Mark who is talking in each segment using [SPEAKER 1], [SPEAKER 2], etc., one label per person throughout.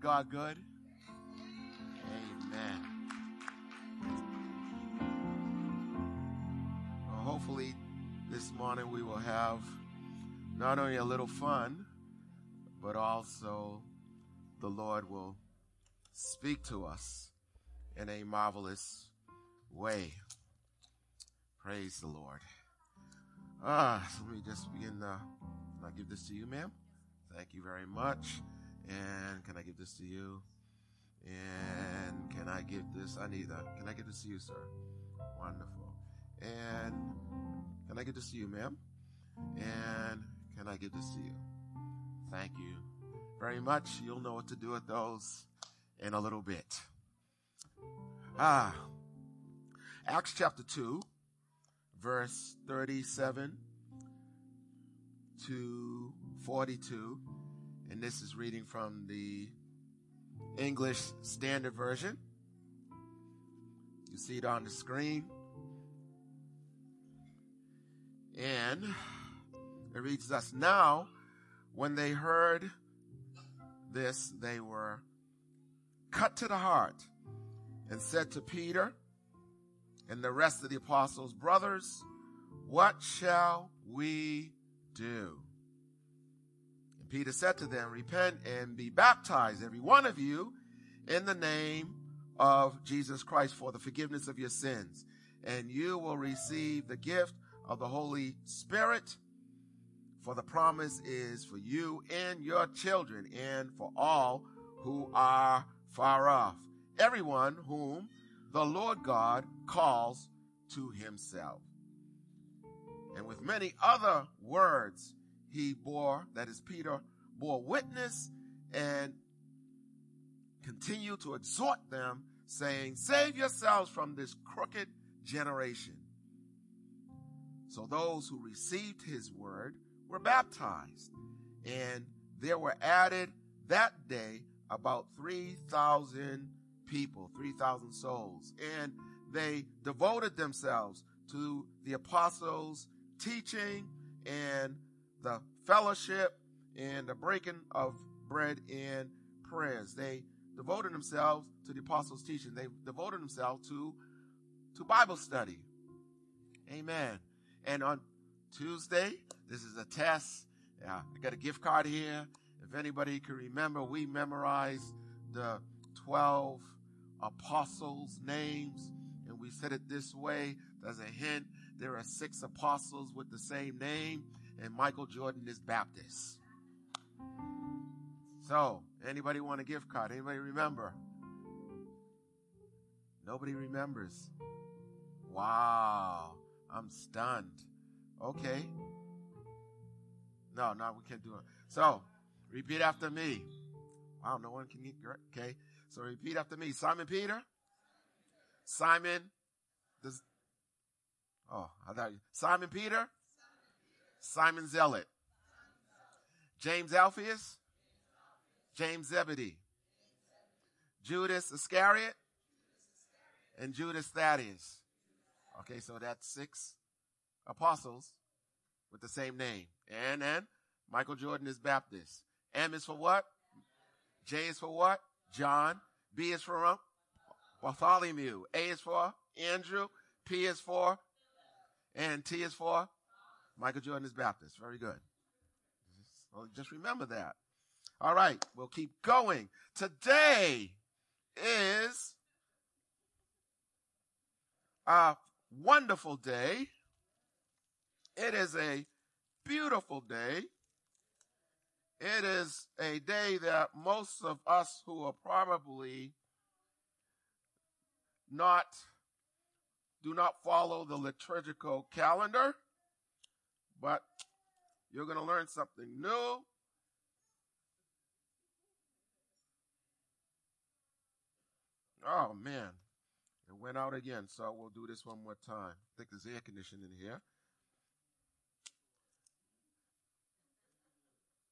[SPEAKER 1] Isn't God good? Amen. Well, hopefully, this morning we will have not only a little fun, but also the Lord will speak to us in a marvelous way. Praise the Lord. Ah, let me just begin. Uh, can I give this to you, ma'am? Thank you very much. And can I give this to you? And can I give this? I need that. Can I give this to you, sir? Wonderful. And can I give this to you, ma'am? And can I give this to you? Thank you very much. You'll know what to do with those in a little bit. Ah, Acts chapter 2 verse 37 to 42. And this is reading from the English Standard Version. You see it on the screen. And it reads thus Now, when they heard this, they were cut to the heart and said to Peter, and the rest of the apostles, Brothers, what shall we do? Peter said to them, Repent and be baptized, every one of you, in the name of Jesus Christ for the forgiveness of your sins, and you will receive the gift of the Holy Spirit. For the promise is for you and your children, and for all who are far off, everyone whom the Lord God calls to himself. And with many other words, he bore, that is, Peter bore witness and continued to exhort them, saying, Save yourselves from this crooked generation. So those who received his word were baptized, and there were added that day about 3,000 people, 3,000 souls. And they devoted themselves to the apostles' teaching and the fellowship and the breaking of bread and prayers. They devoted themselves to the apostles' teaching. They devoted themselves to, to Bible study. Amen. And on Tuesday, this is a test. Uh, I got a gift card here. If anybody can remember, we memorized the 12 apostles' names, and we said it this way. As a hint, there are six apostles with the same name, and Michael Jordan is Baptist. So, anybody want a gift card? Anybody remember? Nobody remembers. Wow, I'm stunned. Okay. No, no, we can't do it. So, repeat after me. Wow, no one can get, okay. So repeat after me. Simon Peter. Simon. This, oh, I thought you, Simon Peter. Simon Zealot. James Alphaeus. James Zebedee. Judas Iscariot. And Judas Thaddeus. Okay, so that's six apostles with the same name. And and Michael Jordan is Baptist. M is for what? J is for what? John. B is for um, Bartholomew. A is for Andrew. P is for and T is for Michael Jordan is Baptist. Very good. Just remember that. All right, we'll keep going. Today is a wonderful day. It is a beautiful day. It is a day that most of us who are probably not, do not follow the liturgical calendar, but You're going to learn something new. Oh man, it went out again. So we'll do this one more time. I think there's air conditioning in here.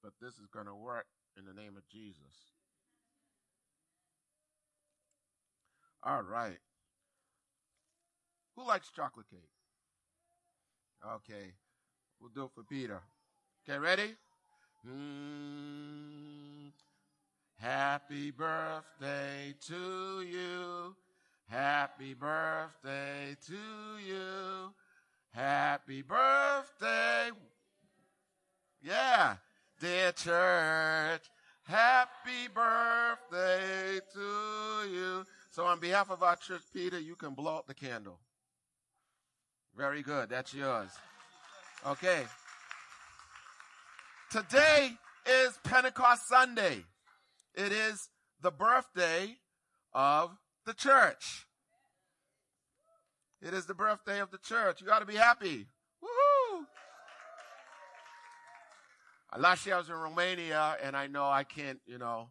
[SPEAKER 1] But this is going to work in the name of Jesus. All right. Who likes chocolate cake? Okay. We'll do for Peter. Okay, ready? Mm, happy birthday to you. Happy birthday to you. Happy birthday. Yeah. Dear church, happy birthday to you. So on behalf of our church, Peter, you can blow out the candle. Very good. That's yours. Okay. Today is Pentecost Sunday. It is the birthday of the church. It is the birthday of the church. You got to be happy. Woohoo! Uh, last year I was in Romania and I know I can't, you know,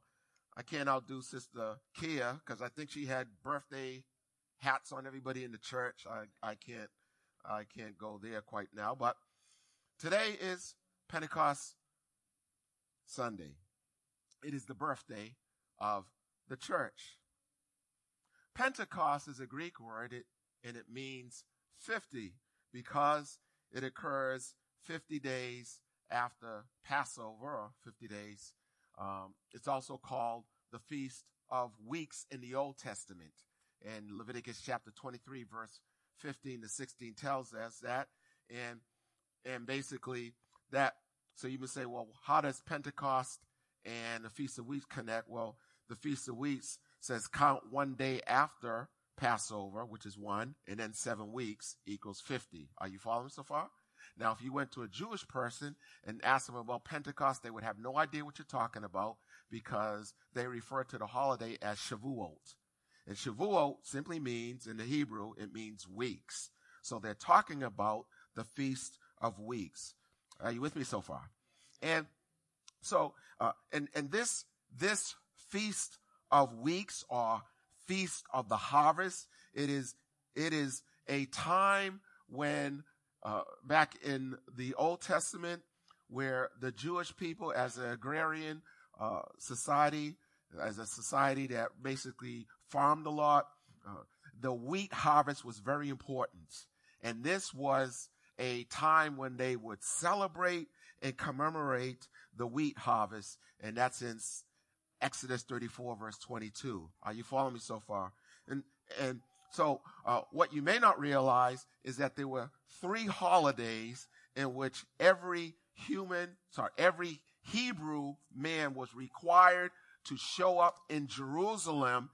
[SPEAKER 1] I can't outdo Sister Kia because I think she had birthday hats on everybody in the church. I, I can't, I can't go there quite now, but today is Pentecost Sunday. It is the birthday of the church. Pentecost is a Greek word it, and it means 50 because it occurs 50 days after Passover, or 50 days. Um, it's also called the Feast of Weeks in the Old Testament. And Leviticus chapter 23, verse 15 to 16 tells us that. And, and basically that, so you would say, well, how does Pentecost and the Feast of Weeks connect? Well, the Feast of Weeks says count one day after Passover, which is one, and then seven weeks equals 50. Are you following so far? Now, if you went to a Jewish person and asked them about Pentecost, they would have no idea what you're talking about because they refer to the holiday as Shavuot. And Shavuot simply means, in the Hebrew, it means weeks. So they're talking about the Feast of Weeks. Are you with me so far? And so, uh, and, and this, this Feast of Weeks or Feast of the Harvest, it is, it is a time when uh, back in the Old Testament, where the Jewish people, as an agrarian uh, society, as a society that basically farmed a lot, uh, the wheat harvest was very important. And this was a time when they would celebrate and commemorate the wheat harvest. And that's in Exodus 34 verse 22. Are you following me so far? And, and so, uh, what you may not realize is that there were three holidays in which every human, sorry, every Hebrew man was required to show up in Jerusalem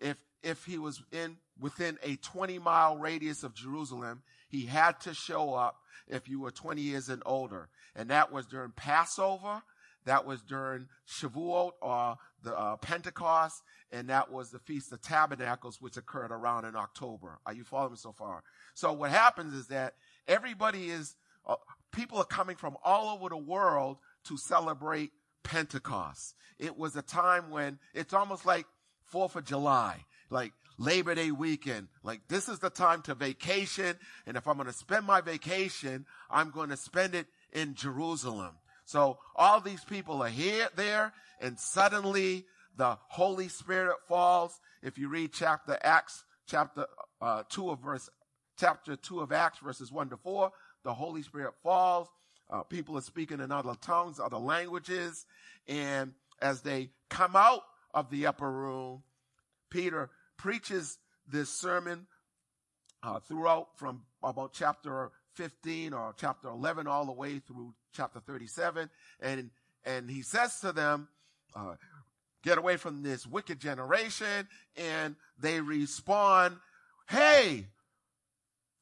[SPEAKER 1] if, if he was in within a 20 mile radius of Jerusalem, he had to show up if you were 20 years and older. And that was during Passover. That was during Shavuot or the uh, Pentecost, and that was the Feast of Tabernacles, which occurred around in October. Are you following me so far? So what happens is that everybody is, uh, people are coming from all over the world to celebrate Pentecost. It was a time when it's almost like Fourth of July, like Labor Day weekend. Like this is the time to vacation. And if I'm going to spend my vacation, I'm going to spend it in Jerusalem. So all these people are here, there, and suddenly the Holy Spirit falls. If you read chapter Acts, chapter uh, two of verse, chapter two of Acts, verses one to four, the Holy Spirit falls. Uh, people are speaking in other tongues, other languages, and as they come out of the upper room, Peter preaches this sermon uh, throughout from about chapter 15 or chapter 11 all the way through chapter 37. And, and he says to them, uh, get away from this wicked generation. And they respond, Hey,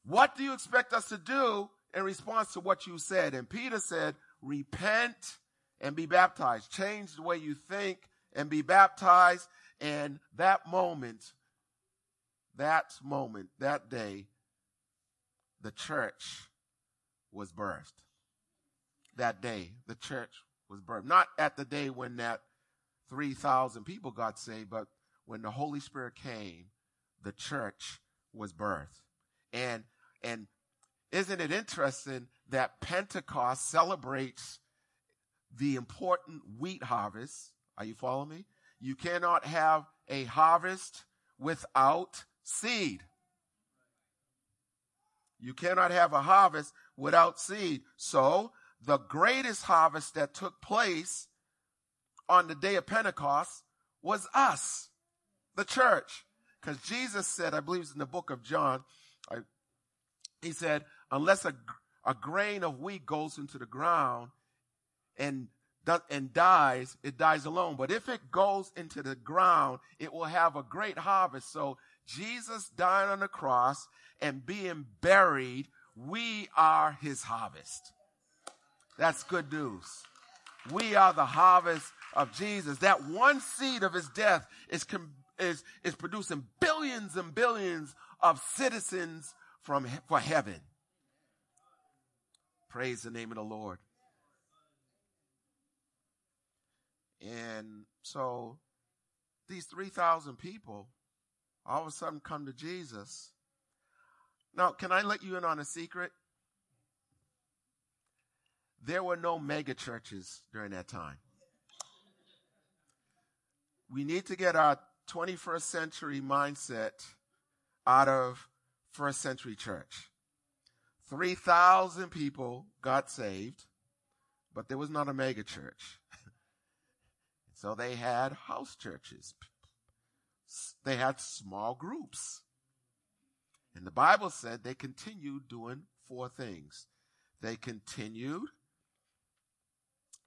[SPEAKER 1] what do you expect us to do in response to what you said? And Peter said, repent and be baptized. Change the way you think and be baptized. And that moment, that moment, that day, the church was birthed. that day the church was birthed. Not at the day when that 3,000 people got saved, but when the Holy Spirit came, the church was birthed. And, and isn't it interesting that Pentecost celebrates the important wheat harvest? Are you following me? You cannot have a harvest without seed. You cannot have a harvest without seed. So the greatest harvest that took place on the day of Pentecost was us, the church. Because Jesus said, I believe it's in the book of John, I, he said, unless a, a grain of wheat goes into the ground and and dies, it dies alone. But if it goes into the ground, it will have a great harvest. So Jesus dying on the cross and being buried, we are his harvest. That's good news. We are the harvest of Jesus. That one seed of his death is, is, is producing billions and billions of citizens from, for heaven. Praise the name of the Lord. And so these 3,000 people all of a sudden come to Jesus. Now, can I let you in on a secret? There were no mega churches during that time. We need to get our 21st century mindset out of first century church. 3,000 people got saved, but there was not a mega church. so they had house churches. They had small groups. And the Bible said they continued doing four things. They continued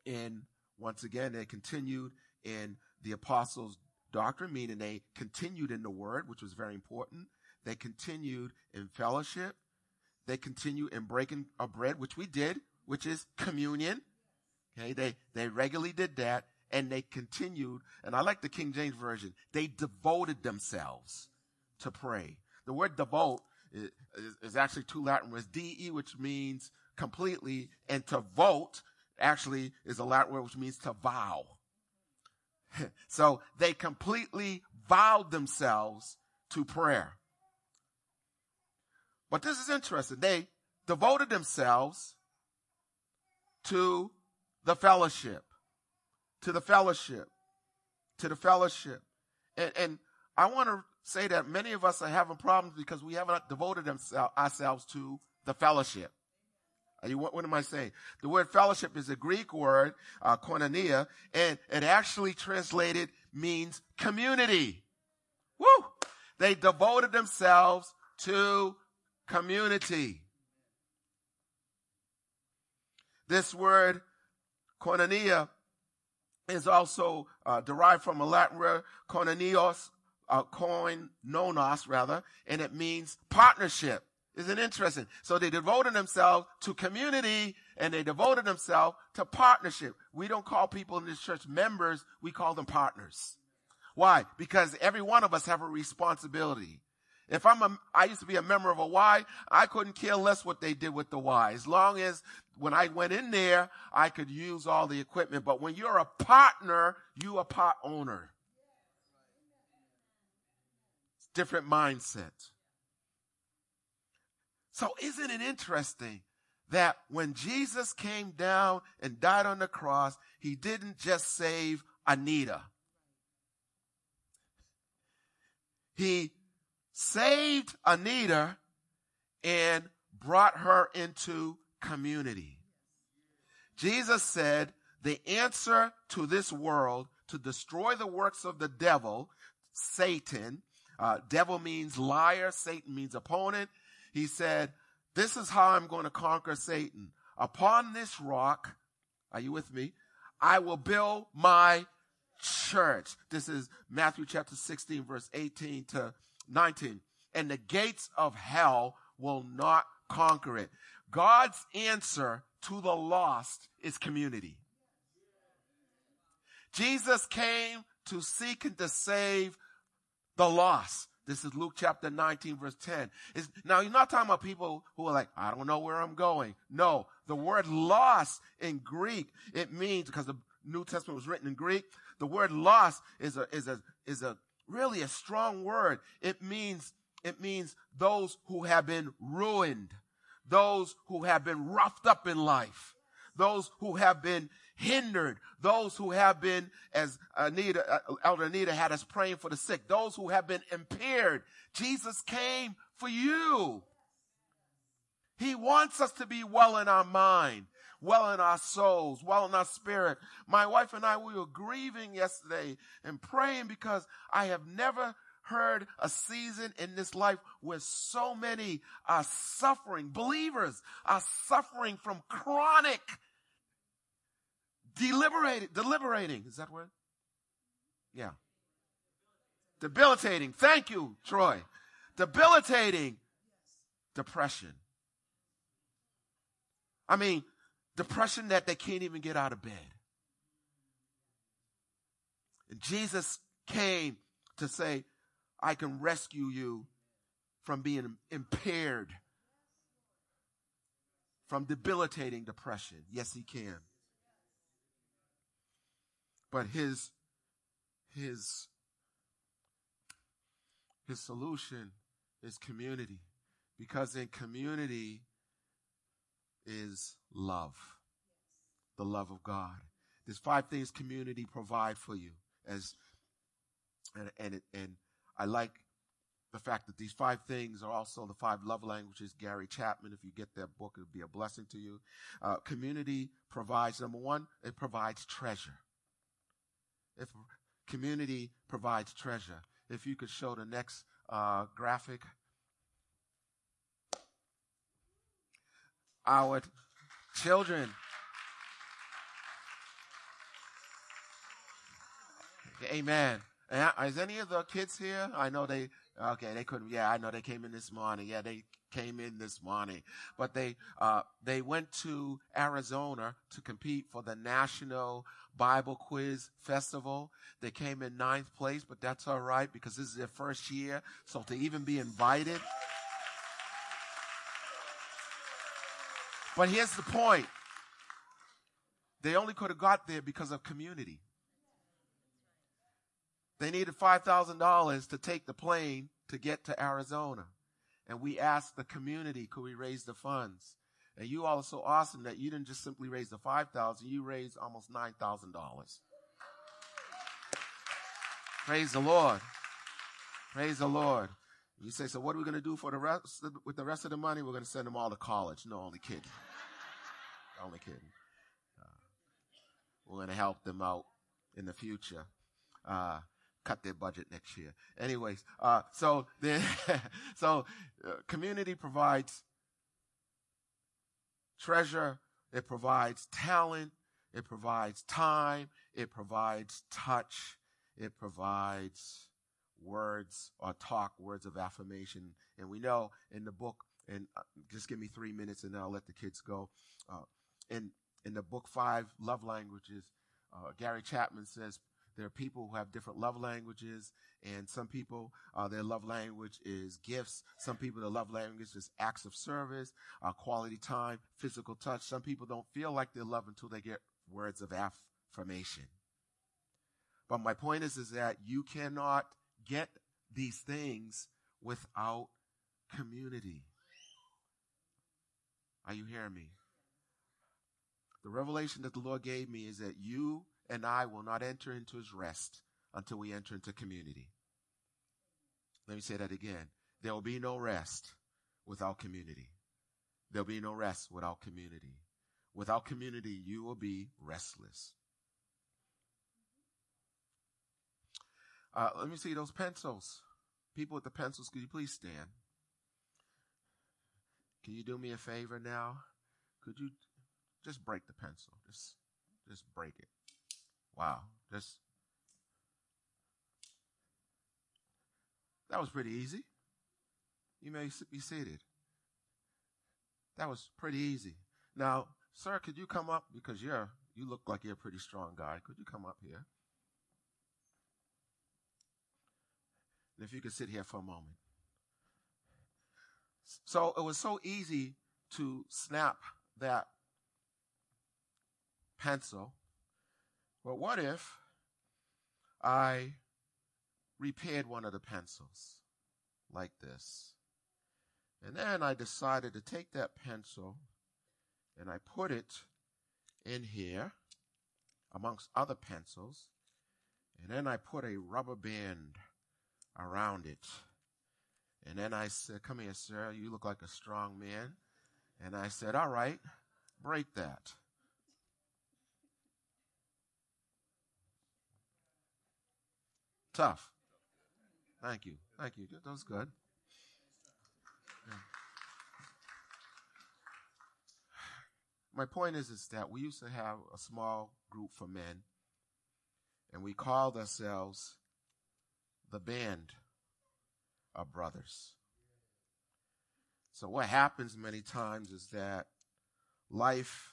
[SPEAKER 1] in, once again, they continued in the apostles' doctrine, meaning they continued in the word, which was very important. They continued in fellowship. They continued in breaking of bread, which we did, which is communion. Okay. They, they regularly did that and they continued. And I like the King James version. They devoted themselves to pray. The word devote is, is, actually two Latin words, de, which means completely, and to vote actually is a Latin word which means to vow. so they completely vowed themselves to prayer. But this is interesting. They devoted themselves to the fellowship, to the fellowship, to the fellowship. And, and I want to say that many of us are having problems because we haven't devoted ourselves to the fellowship. You, what, what, am I saying? The word fellowship is a Greek word, uh, koinonia, and it actually translated means community. Woo! They devoted themselves to community. This word koinonia is also uh, derived from a Latin word koinonios, uh, koinonos rather, and it means partnership. Isn't interesting? So they devoted themselves to community and they devoted themselves to partnership. We don't call people in this church members, we call them partners. Why? Because every one of us have a responsibility. If I'm a, I used to be a member of a Y, I couldn't care less what they did with the Y. As long as when I went in there, I could use all the equipment. But when you're a partner, you a part owner. It's different mindset. So isn't it interesting that when Jesus came down and died on the cross, he didn't just save Anita. He saved Anita and brought her into community. Jesus said the answer to this world to destroy the works of the devil, Satan, uh, devil means liar, Satan means opponent, he said, This is how I'm going to conquer Satan. Upon this rock, are you with me? I will build my church. This is Matthew chapter 16, verse 18 to 19. And the gates of hell will not conquer it. God's answer to the lost is community. Jesus came to seek and to save the lost. This is Luke chapter 19 verse 10. It's, now you're not talking about people who are like, I don't know where I'm going. No, The word lost in Greek, it means, because the New Testament was written in Greek, the word lost is a, is a, is a really a strong word. It means, it means those who have been ruined, those who have been roughed up in life, those who have been hindered, those who have been, as Anita, uh, Elder Anita had us praying for the sick, those who have been impaired. Jesus came for you. He wants us to be well in our mind, well in our souls, well in our spirit. My wife and I, we were grieving yesterday and praying because I have never heard a season in this life where so many are suffering, believers are suffering from chronic deliberating, deliberating. Is that word? Yeah. Debilitating. Thank you, Troy. Debilitating depression. I mean, depression that they can't even get out of bed. And Jesus came to say, I can rescue you from being impaired, from debilitating depression. Yes, he can. But his, his, his solution is community. Because in community is love. The love of God. There's five things community provide for you as, and, and, and I like the fact that these five things are also the five love languages. Gary Chapman, if you get that book, it would be a blessing to you. Uh, community provides, number one, it provides treasure. If community provides treasure, if you could show the next uh, graphic. Our children. Amen. Is any of the kids here? I know they, okay, they couldn't, yeah, I know they came in this morning. Yeah, they came in this morning. But they, uh, they went to Arizona to compete for the National Bible Quiz Festival. They came in ninth place, but that's all right because this is their first year. So to even be invited. But here's the point. They only could have got there because of community. They needed $5,000 to take the plane to get to Arizona. And we asked the community, could we raise the funds? And you all are so awesome that you didn't just simply raise the 5000 you raised almost $9,000. Praise the Lord. Praise the Lord. You say, so what are we going to do for the rest with the rest of the money? We're going to send them all to college. No, only kidding. Only kidding. Uh, we're going to help them out in the future. Uh, cut their budget next year. Anyways, uh, so then, so community provides treasure, it provides talent, it provides time, it provides touch, it provides words or talk, words of affirmation. And we know in the book, and just give me three minutes and then I'll let the kids go. Uh, in, in the book five, love languages, uh, Gary Chapman says there are people who have different love languages, and some people, uh, their love language is gifts. Some people, their love language is acts of service, uh, quality time, physical touch. Some people don't feel like they love until they get words of affirmation. But my point is, is that you cannot get these things without community. Are you hearing me? The revelation that the Lord gave me is that you and I will not enter into his rest until we enter into community. Let me say that again. There will be no rest without community. There'll be no rest without community. Without community, you will be restless. Uh, let me see those pencils. People with the pencils, could you please stand? Can you do me a favor now? Could you just break the pencil? Just, just break it. Wow. Just that was pretty easy. You may be seated. That was pretty easy. Now, sir, could you come up because you're you look like you're a pretty strong guy. Could you come up here? And if you could sit here for a moment. So it was so easy to snap that pencil. But what if I repaired one of the pencils like this? And then I decided to take that pencil and I put it in here amongst other pencils. And then I put a rubber band around it. And then I said, Come here, sir. You look like a strong man. And I said, All right, break that. Tough. Thank you. Thank you. That was good. Yeah. My point is, is that we used to have a small group for men, and we called ourselves the band of brothers. So what happens many times is that life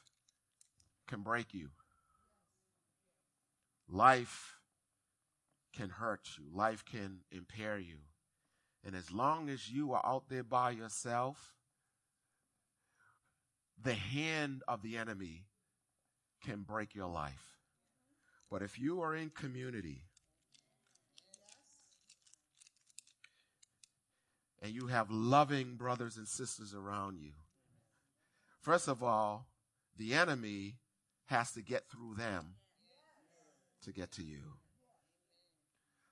[SPEAKER 1] can break you. Life can hurt you. Life can impair you. And as long as you are out there by yourself, the hand of the enemy can break your life. But if you are in community and you have loving brothers and sisters around you, first of all, the enemy has to get through them to get to you.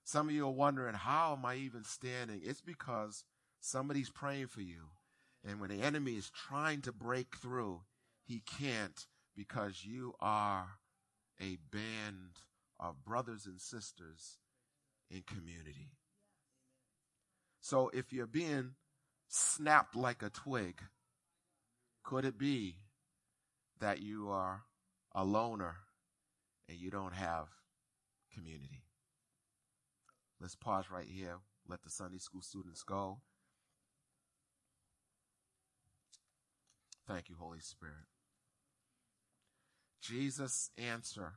[SPEAKER 1] Some of you are wondering, how am I even standing? It's because somebody's praying for you. And when the enemy is trying to break through, he can't because you are a band of brothers and sisters in community. So if you're being snapped like a twig, could it be that you are a loner and you don't have community? Let's pause right here. Let the Sunday school students go. Thank you, Holy Spirit. Jesus' answer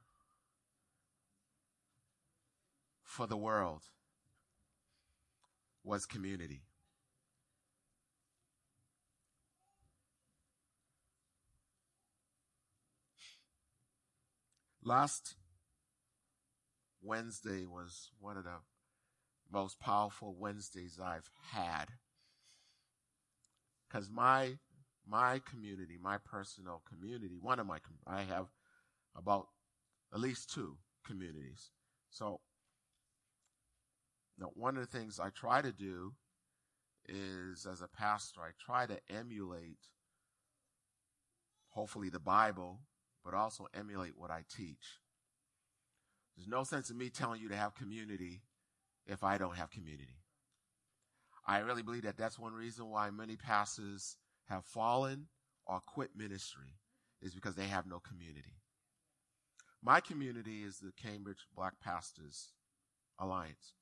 [SPEAKER 1] for the world was community. Last Wednesday was one of the most powerful Wednesdays I've had. Because my my community, my personal community, one of my I have about at least two communities. So now one of the things I try to do is as a pastor, I try to emulate hopefully the Bible, but also emulate what I teach. There's no sense in me telling you to have community if I don't have community. I really believe that that's one reason why many pastors have fallen or quit ministry is because they have no community. My community is the Cambridge Black Pastors Alliance.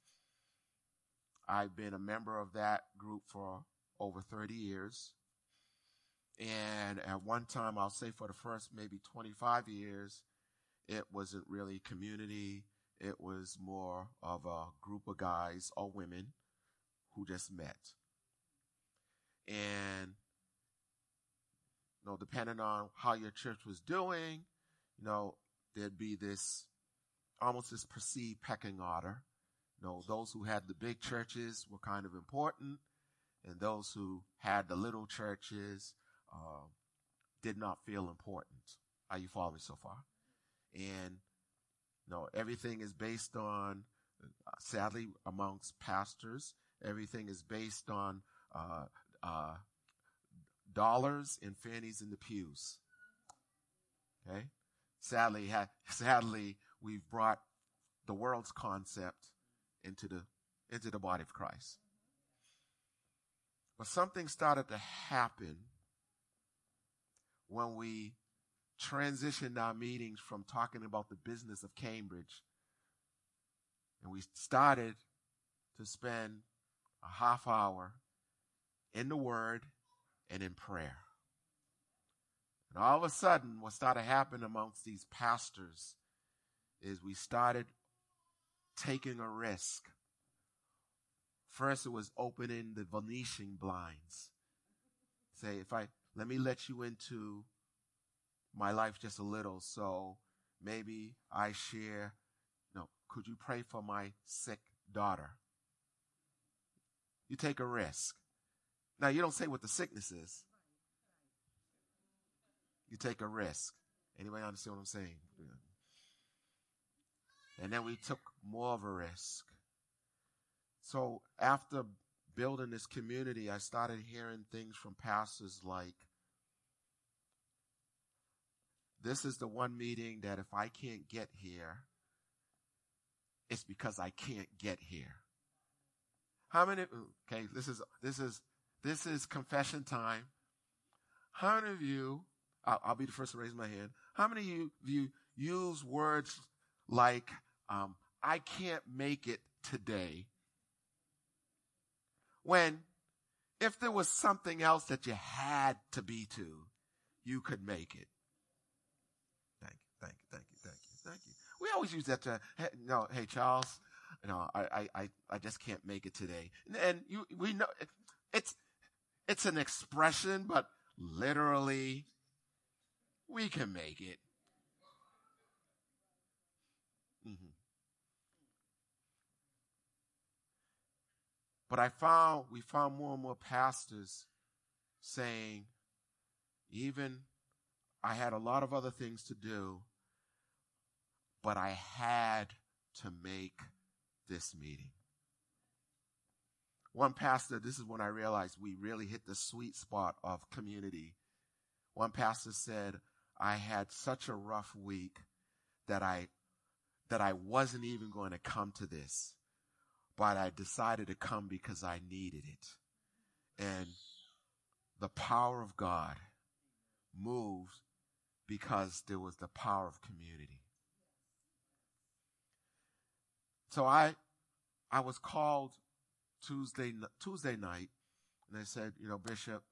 [SPEAKER 1] I've been a member of that group for over 30 years. And at one time, I'll say for the first maybe 25 years, it wasn't really community. It was more of a group of guys or women who just met. And, you know, depending on how your church was doing, you know, there'd be this almost this perceived pecking order. You know, those who had the big churches were kind of important, and those who had the little churches uh, did not feel important. Are you following so far? And no, everything is based on, uh, sadly, amongst pastors, everything is based on uh, uh, dollars and fannies in the pews. Okay? Sadly, ha- sadly, we've brought the world's concept into the into the body of Christ. But something started to happen when we transitioned our meetings from talking about the business of Cambridge. And we started to spend a half hour in the Word and in prayer. And all of a sudden, what started happening amongst these pastors is we started taking a risk. First, it was opening the Venetian blinds. Say, if I let me let you into my life just a little. So maybe I share, no, could you pray for my sick daughter? You take a risk. Now you don't say what the sickness is. You take a risk. Anybody understand what I'm saying? And then we took more of a risk. So after building this community, I started hearing things from pastors like, this is the one meeting that if I can't get here, it's because I can't get here. How many, okay, this is, this is, this is confession time. How many of you, I'll, I'll be the first to raise my hand. How many of you, use words like, um, I can't make it today when if there was something else that you had to be to, you could make it. Thank you, thank you, thank you, thank you. We always use that to, hey, no, hey Charles, you know, I, I, I just can't make it today. And, and you, we know it, it's, it's an expression, but literally, we can make it. Mm-hmm. But I found, we found more and more pastors saying, even I had a lot of other things to do, but I had to make this meeting. One pastor, this is when I realized we really hit the sweet spot of community. One pastor said, I had such a rough week that I, that I wasn't even going to come to this but I decided to come because I needed it. And the power of God moved because there was the power of community. So I, I was called Tuesday, Tuesday night and they said, you know, Bishop,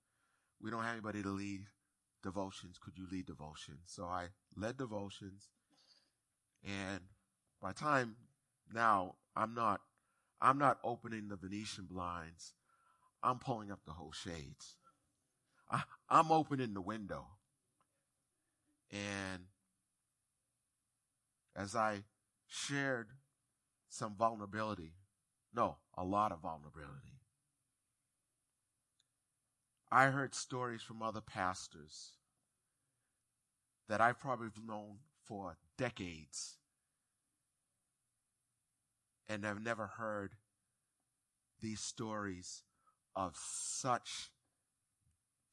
[SPEAKER 1] we don't have anybody to lead devotions. Could you lead devotions? So I led devotions and by time now I'm not I'm not opening the Venetian blinds. I'm pulling up the whole shades. I, I'm opening the window. And as I shared some vulnerability, no, a lot of vulnerability, I heard stories from other pastors that I've probably known for decades and have never heard these stories of such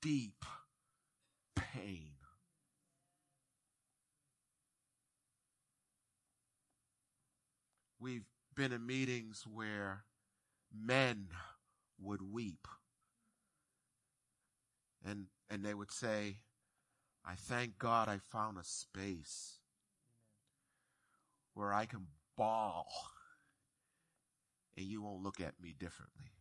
[SPEAKER 1] deep pain. We've been in meetings where men would weep and, and they would say, I thank God I found a space where I can bawl and you won't look at me differently.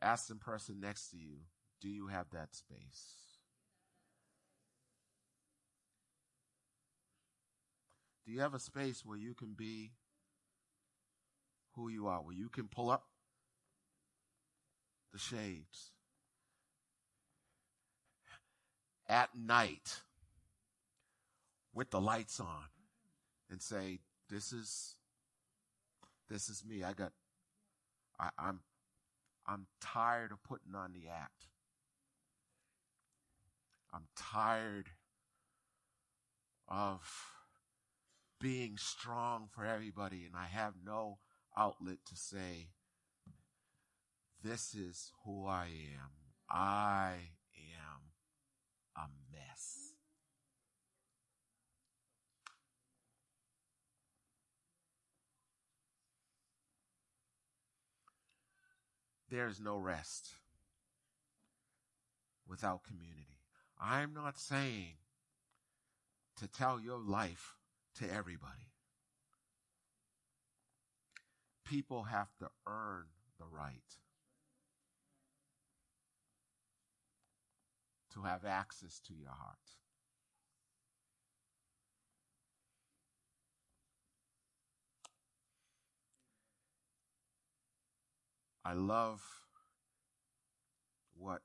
[SPEAKER 1] Ask the person next to you, do you have that space? Do you have a space where you can be who you are, where you can pull up the shades at night with the lights on and say, this is this is me. I got, I, I'm, I'm tired of putting on the act. I'm tired of being strong for everybody and I have no outlet to say, this is who I am. I am a mess. There is no rest without community. I'm not saying to tell your life to everybody. People have to earn the right to have access to your heart. I love what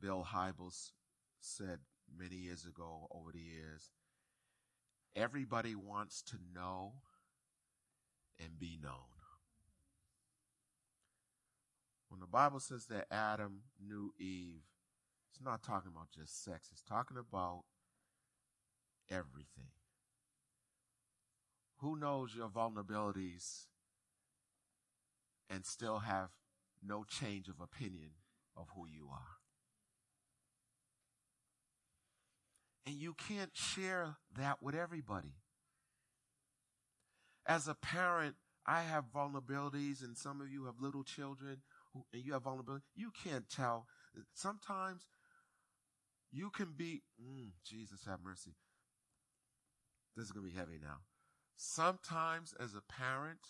[SPEAKER 1] Bill Hybels said many years ago over the years. Everybody wants to know and be known. When the Bible says that Adam knew Eve, it's not talking about just sex, it's talking about everything. Who knows your vulnerabilities and still have no change of opinion of who you are? And you can't share that with everybody. As a parent, I have vulnerabilities, and some of you have little children who, and you have vulnerability. You can't tell. Sometimes you can be, mm, Jesus have mercy. This is going to be heavy now. Sometimes as a parent,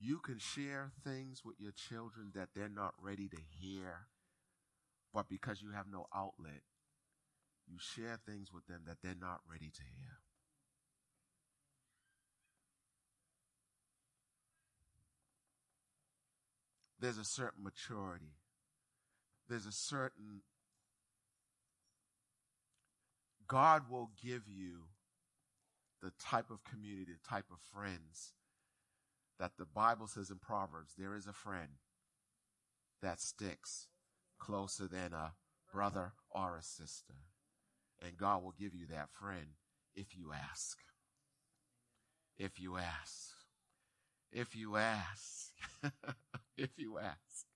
[SPEAKER 1] you can share things with your children that they're not ready to hear, but because you have no outlet, you share things with them that they're not ready to hear. There's a certain maturity. There's a certain God will give you the type of community, the type of friends that the Bible says in Proverbs, there is a friend that sticks closer than a brother or a sister. And God will give you that friend if you ask. If you ask. If you ask. if you ask.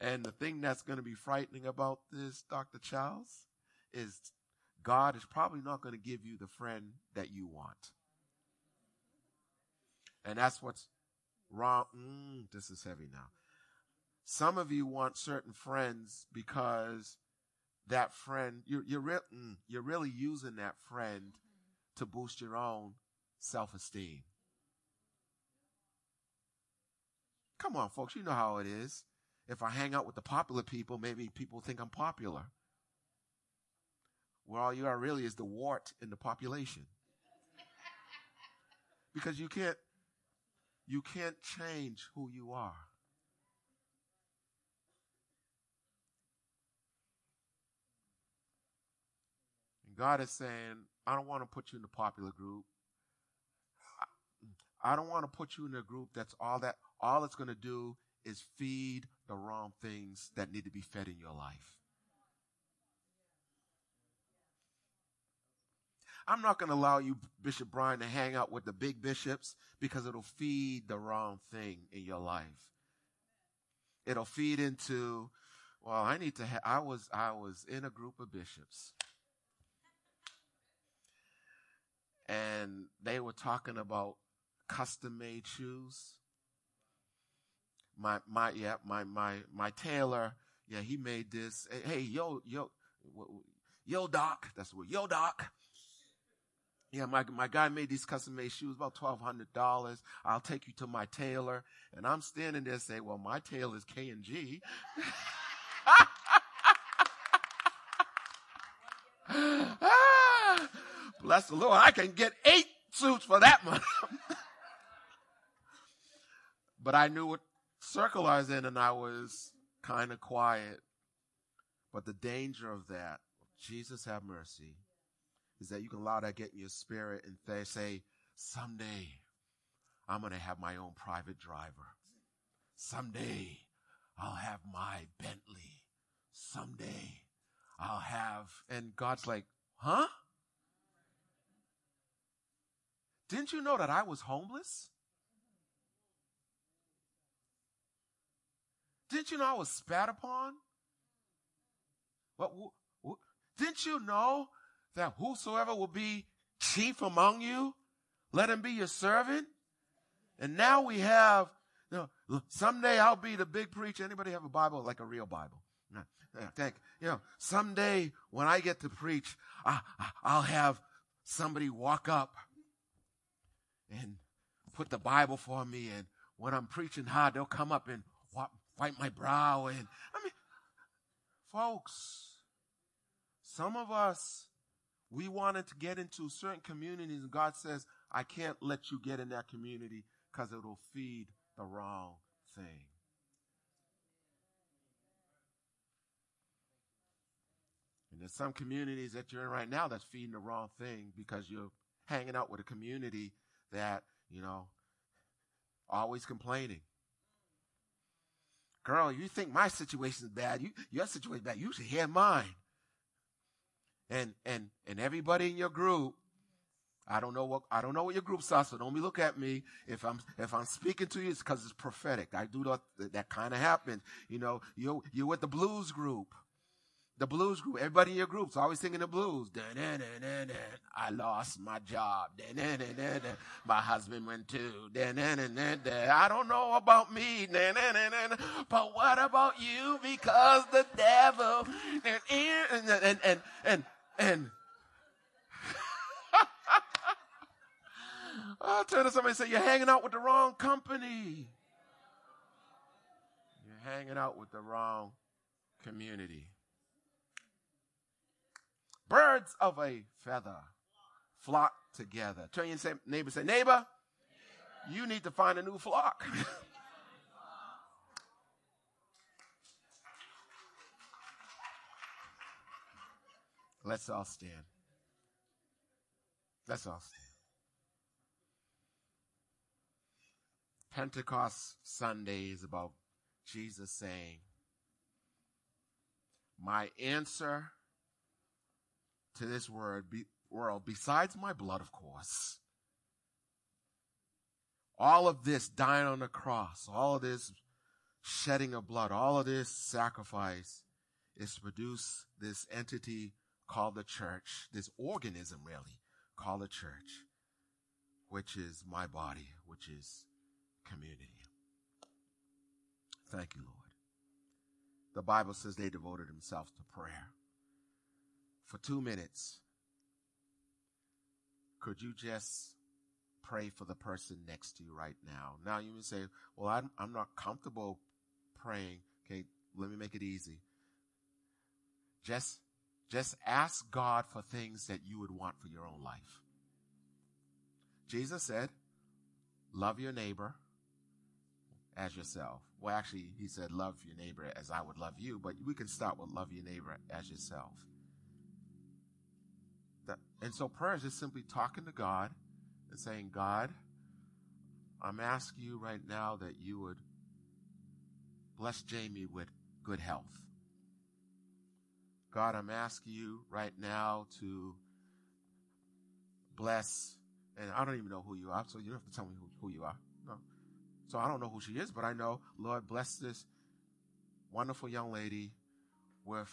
[SPEAKER 1] And the thing that's going to be frightening about this, Dr. Charles, is God is probably not going to give you the friend that you want. And that's what's wrong. Mm, this is heavy now. Some of you want certain friends because that friend, you're, you're, re- mm, you're really using that friend to boost your own self esteem. Come on, folks, you know how it is. If I hang out with the popular people, maybe people think I'm popular. Well, all you are really is the wart in the population. because you can't, you can't change who you are. God is saying, I don't want to put you in the popular group. I don't want to put you in a group that's all that, all it's going to do is feed the wrong things that need to be fed in your life. I'm not going to allow you, Bishop Brian, to hang out with the big bishops because it'll feed the wrong thing in your life. It'll feed into, well, I need to, ha- I was, I was in a group of bishops and they were talking about custom made shoes. My, my, yeah, my, my, my tailor, yeah, he made this. Hey, yo, yo, yo, doc, that's what, yo, doc yeah, my, my guy made these custom made shoes, about $1,200. I'll take you to my tailor. And I'm standing there saying, well, my tailor is K and G. Bless the Lord. I can get eight suits for that money. but I knew what circle I was in and I was kind of quiet. But the danger of that, Jesus have mercy is that you can allow that get in your spirit and th- say, someday I'm going to have my own private driver. Someday I'll have my Bentley. Someday I'll have, and God's like, huh? Didn't you know that I was homeless? Didn't you know I was spat upon? What, didn't you know that whosoever will be chief among you, let him be your servant. And now we have, you know, someday I'll be the big preacher. Anybody have a Bible like a real Bible? Think, you know, someday when I get to preach, I, I'll have somebody walk up and put the Bible for me. And when I'm preaching hard, they'll come up and wipe my brow. And I mean, folks, some of us we wanted to get into certain communities, and God says, I can't let you get in that community because it'll feed the wrong thing. And there's some communities that you're in right now that's feeding the wrong thing because you're hanging out with a community that, you know, always complaining. Girl, you think my situation is bad. You, your situation is bad. You should hear mine. And, and, and everybody in your group I don't know what I don't know what your groups are, so don't be look at me. If I'm if I'm speaking to you, it's because it's prophetic. I do that. That kind of happens. You know, you you're with the blues group, the blues group. Everybody in your group's always singing the blues. I lost my job. My husband went too. I don't know about me, but what about you? Because the devil and and and and. and I'll turn to somebody and say, You're hanging out with the wrong company. You're hanging out with the wrong community. Birds of a feather flock together. Turn your neighbor say, Neighbor, you need to find a new flock. Let's all stand. Let's all stand. Pentecost Sunday is about Jesus saying, My answer to this word, be, world, besides my blood, of course, all of this dying on the cross, all of this shedding of blood, all of this sacrifice is to produce this entity called the church, this organism really called the church, which is my body, which is community. Thank you, Lord. The Bible says they devoted themselves to prayer. For two minutes, could you just pray for the person next to you right now? Now you may say, well, I'm, I'm not comfortable praying. Okay, let me make it easy. Just, just ask God for things that you would want for your own life. Jesus said, love your neighbor as yourself. Well, actually, he said, love your neighbor as I would love you, but we can start with love your neighbor as yourself. And so prayer is just simply talking to God and saying, God, I'm asking you right now that you would bless Jamie with good health. God, I'm asking you right now to bless, and I don't even know who you are, so you don't have to tell me who, who you are. No. So I don't know who she is, but I know, Lord, bless this wonderful young lady with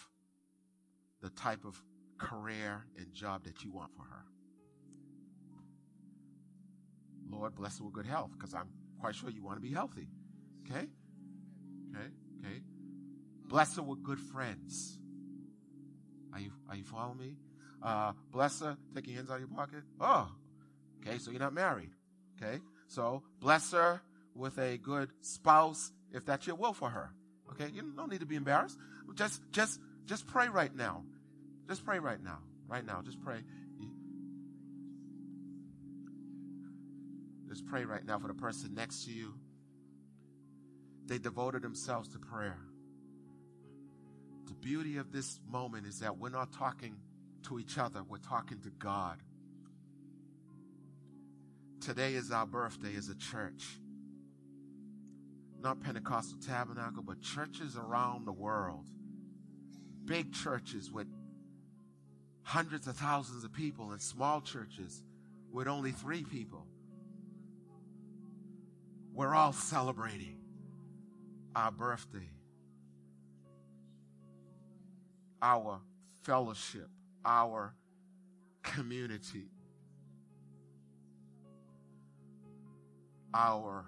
[SPEAKER 1] the type of career and job that you want for her. Lord, bless her with good health, because I'm quite sure you want to be healthy. Okay? Okay? Okay? Bless her with good friends. Are you, are you following me? Uh, bless her. Take your hands out of your pocket. Oh, okay. So you're not married. Okay. So bless her with a good spouse if that's your will for her. Okay? You don't need to be embarrassed. Just, just, just pray right now. Just pray right now. Right now. Just pray. Just pray right now for the person next to you. They devoted themselves to prayer. The beauty of this moment is that we're not talking to each other, we're talking to God. Today is our birthday as a church not Pentecostal Tabernacle, but churches around the world. Big churches with hundreds of thousands of people in small churches with only three people. We're all celebrating our birthday, our fellowship, our community, our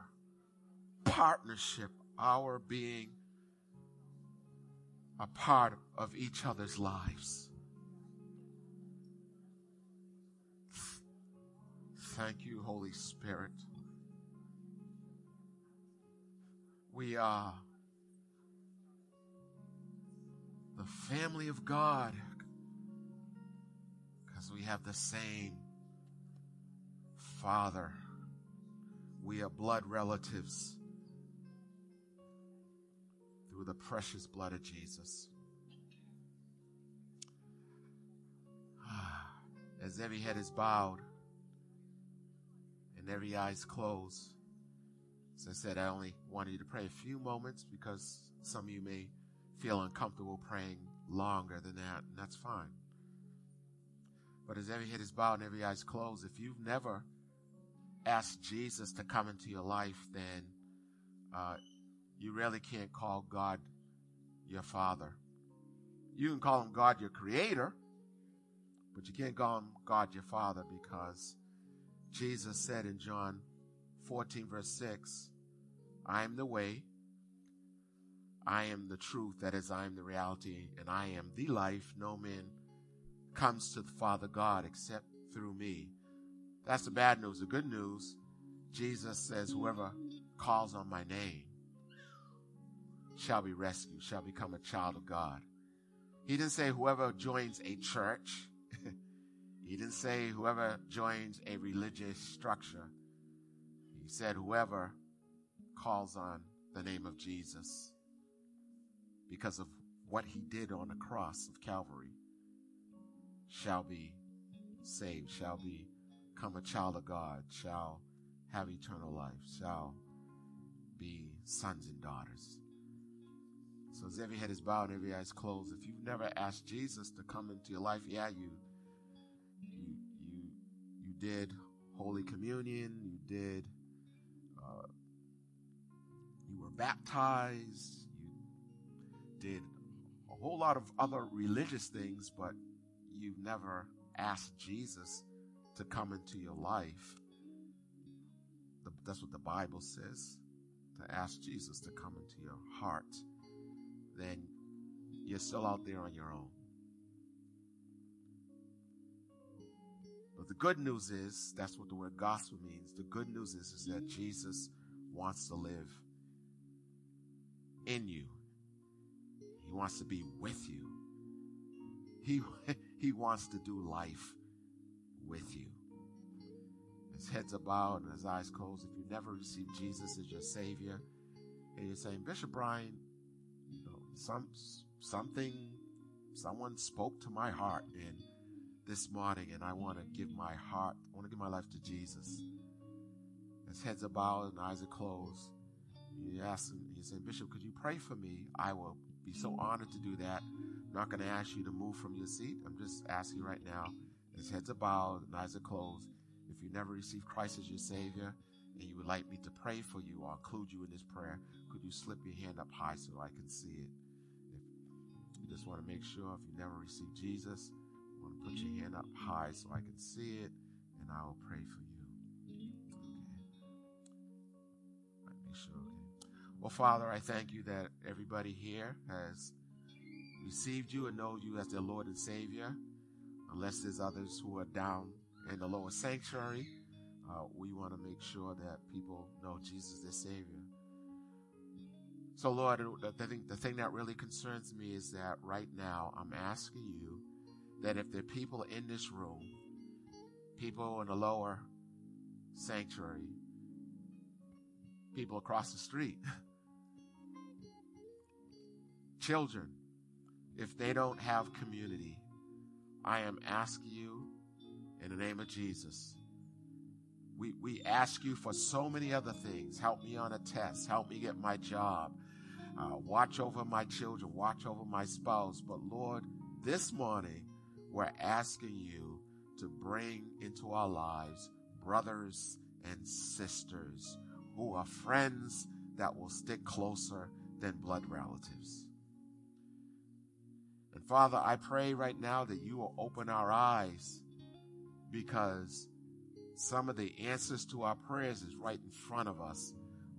[SPEAKER 1] partnership, our being a part of each other's lives. Thank you, Holy Spirit. We are the family of God because we have the same Father. We are blood relatives through the precious blood of Jesus. Ah, as every head is bowed and every eye is closed, as I said, I only wanted you to pray a few moments because some of you may feel uncomfortable praying longer than that, and that's fine. But as every head is bowed and every eye is closed, if you've never asked Jesus to come into your life, then uh, you really can't call God your Father. You can call him God your Creator, but you can't call him God your Father because Jesus said in John 14, verse 6, I am the way, I am the truth, that is, I am the reality, and I am the life. No man comes to the Father God except through me. That's the bad news. The good news, Jesus says, whoever calls on my name shall be rescued, shall become a child of God. He didn't say whoever joins a church. He didn't say whoever joins a religious structure. He said whoever calls on the name of Jesus because of what he did on the cross of Calvary shall be saved, shall become a child of God, shall have eternal life, shall be sons and daughters. So as every head is bowed every eye is closed, if you've never asked Jesus to come into your life, yeah, you did Holy Communion, you did uh, you were baptized, you did a whole lot of other religious things, but you've never asked Jesus to come into your life. That's what the Bible says. To ask Jesus to come into your heart then you're still out there on your own. But the good news is, that's what the word gospel means. The good news is, is that Jesus wants to live in you. He wants to be with you. He, he wants to do life with you. His head's bowed and his eyes closed. If you never received Jesus as your Savior, and you're saying, Bishop Brian, some something someone spoke to my heart and this morning and I want to give my heart, I want to give my life to Jesus. His heads are bowed and eyes are closed. You ask him, you say, Bishop, could you pray for me? I will be so honored to do that. I'm not going to ask you to move from your seat. I'm just asking right now. His heads are bowed and eyes are closed. If you never received Christ as your Savior and you would like me to pray for you or include you in this prayer, could you slip your hand up high so I can see it? If you just want to make sure if you never received Jesus, want to put your hand up high so I can see it, and I will pray for you. Okay. Make sure. Okay. Well, Father, I thank you that everybody here has received you and know you as their Lord and Savior. Unless there's others who are down in the lower sanctuary, uh, we want to make sure that people know Jesus their Savior. So, Lord, the thing, the thing that really concerns me is that right now I'm asking you that if there are people in this room, people in the lower sanctuary, people across the street, children, if they don't have community, I am asking you in the name of Jesus. We, we ask you for so many other things. Help me on a test. Help me get my job. Uh, watch over my children, watch over my spouse. But Lord, this morning, we're asking you to bring into our lives brothers and sisters who are friends that will stick closer than blood relatives. And Father, I pray right now that you will open our eyes because some of the answers to our prayers is right in front of us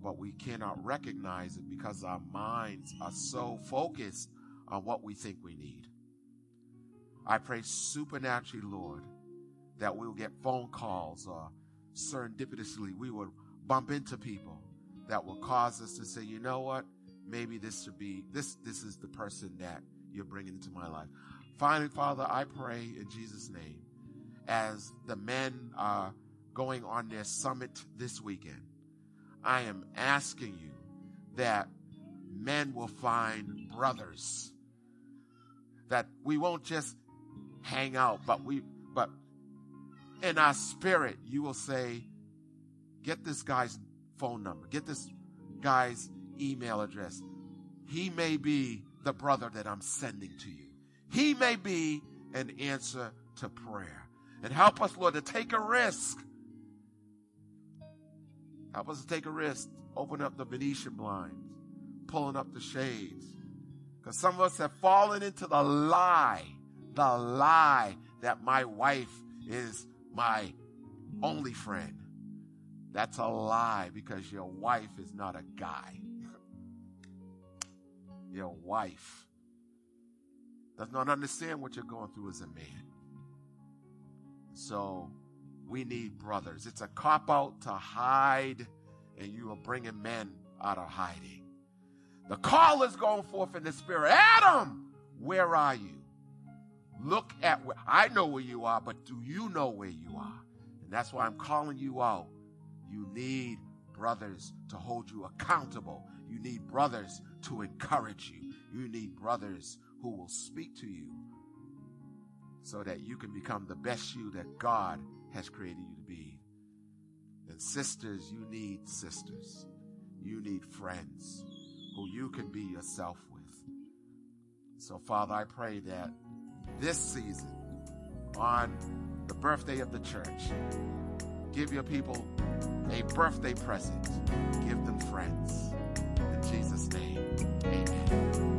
[SPEAKER 1] but we cannot recognize it because our minds are so focused on what we think we need. I pray supernaturally, Lord, that we will get phone calls or serendipitously we will bump into people that will cause us to say, you know what? Maybe this should be, this, this is the person that you're bringing into my life. Finally, Father, I pray in Jesus' name as the men are going on their summit this weekend I am asking you that men will find brothers. That we won't just hang out, but we, but in our spirit, you will say, Get this guy's phone number, get this guy's email address. He may be the brother that I'm sending to you. He may be an answer to prayer. And help us, Lord, to take a risk. Help us to take a risk. Open up the Venetian blinds, pulling up the shades. Because some of us have fallen into the lie, the lie that my wife is my only friend. That's a lie because your wife is not a guy. your wife does not understand what you're going through as a man. So we need brothers. It's a cop out to hide, and you are bringing men out of hiding. The call is going forth in the spirit. Adam, where are you? Look at where I know where you are, but do you know where you are? And that's why I'm calling you out. You need brothers to hold you accountable. You need brothers to encourage you. You need brothers who will speak to you so that you can become the best you that God has created you to be. And sisters, you need sisters. You need friends who you can be yourself with. So, Father, I pray that this season, on the birthday of the church, give your people a birthday present. Give them friends. In Jesus' name, amen.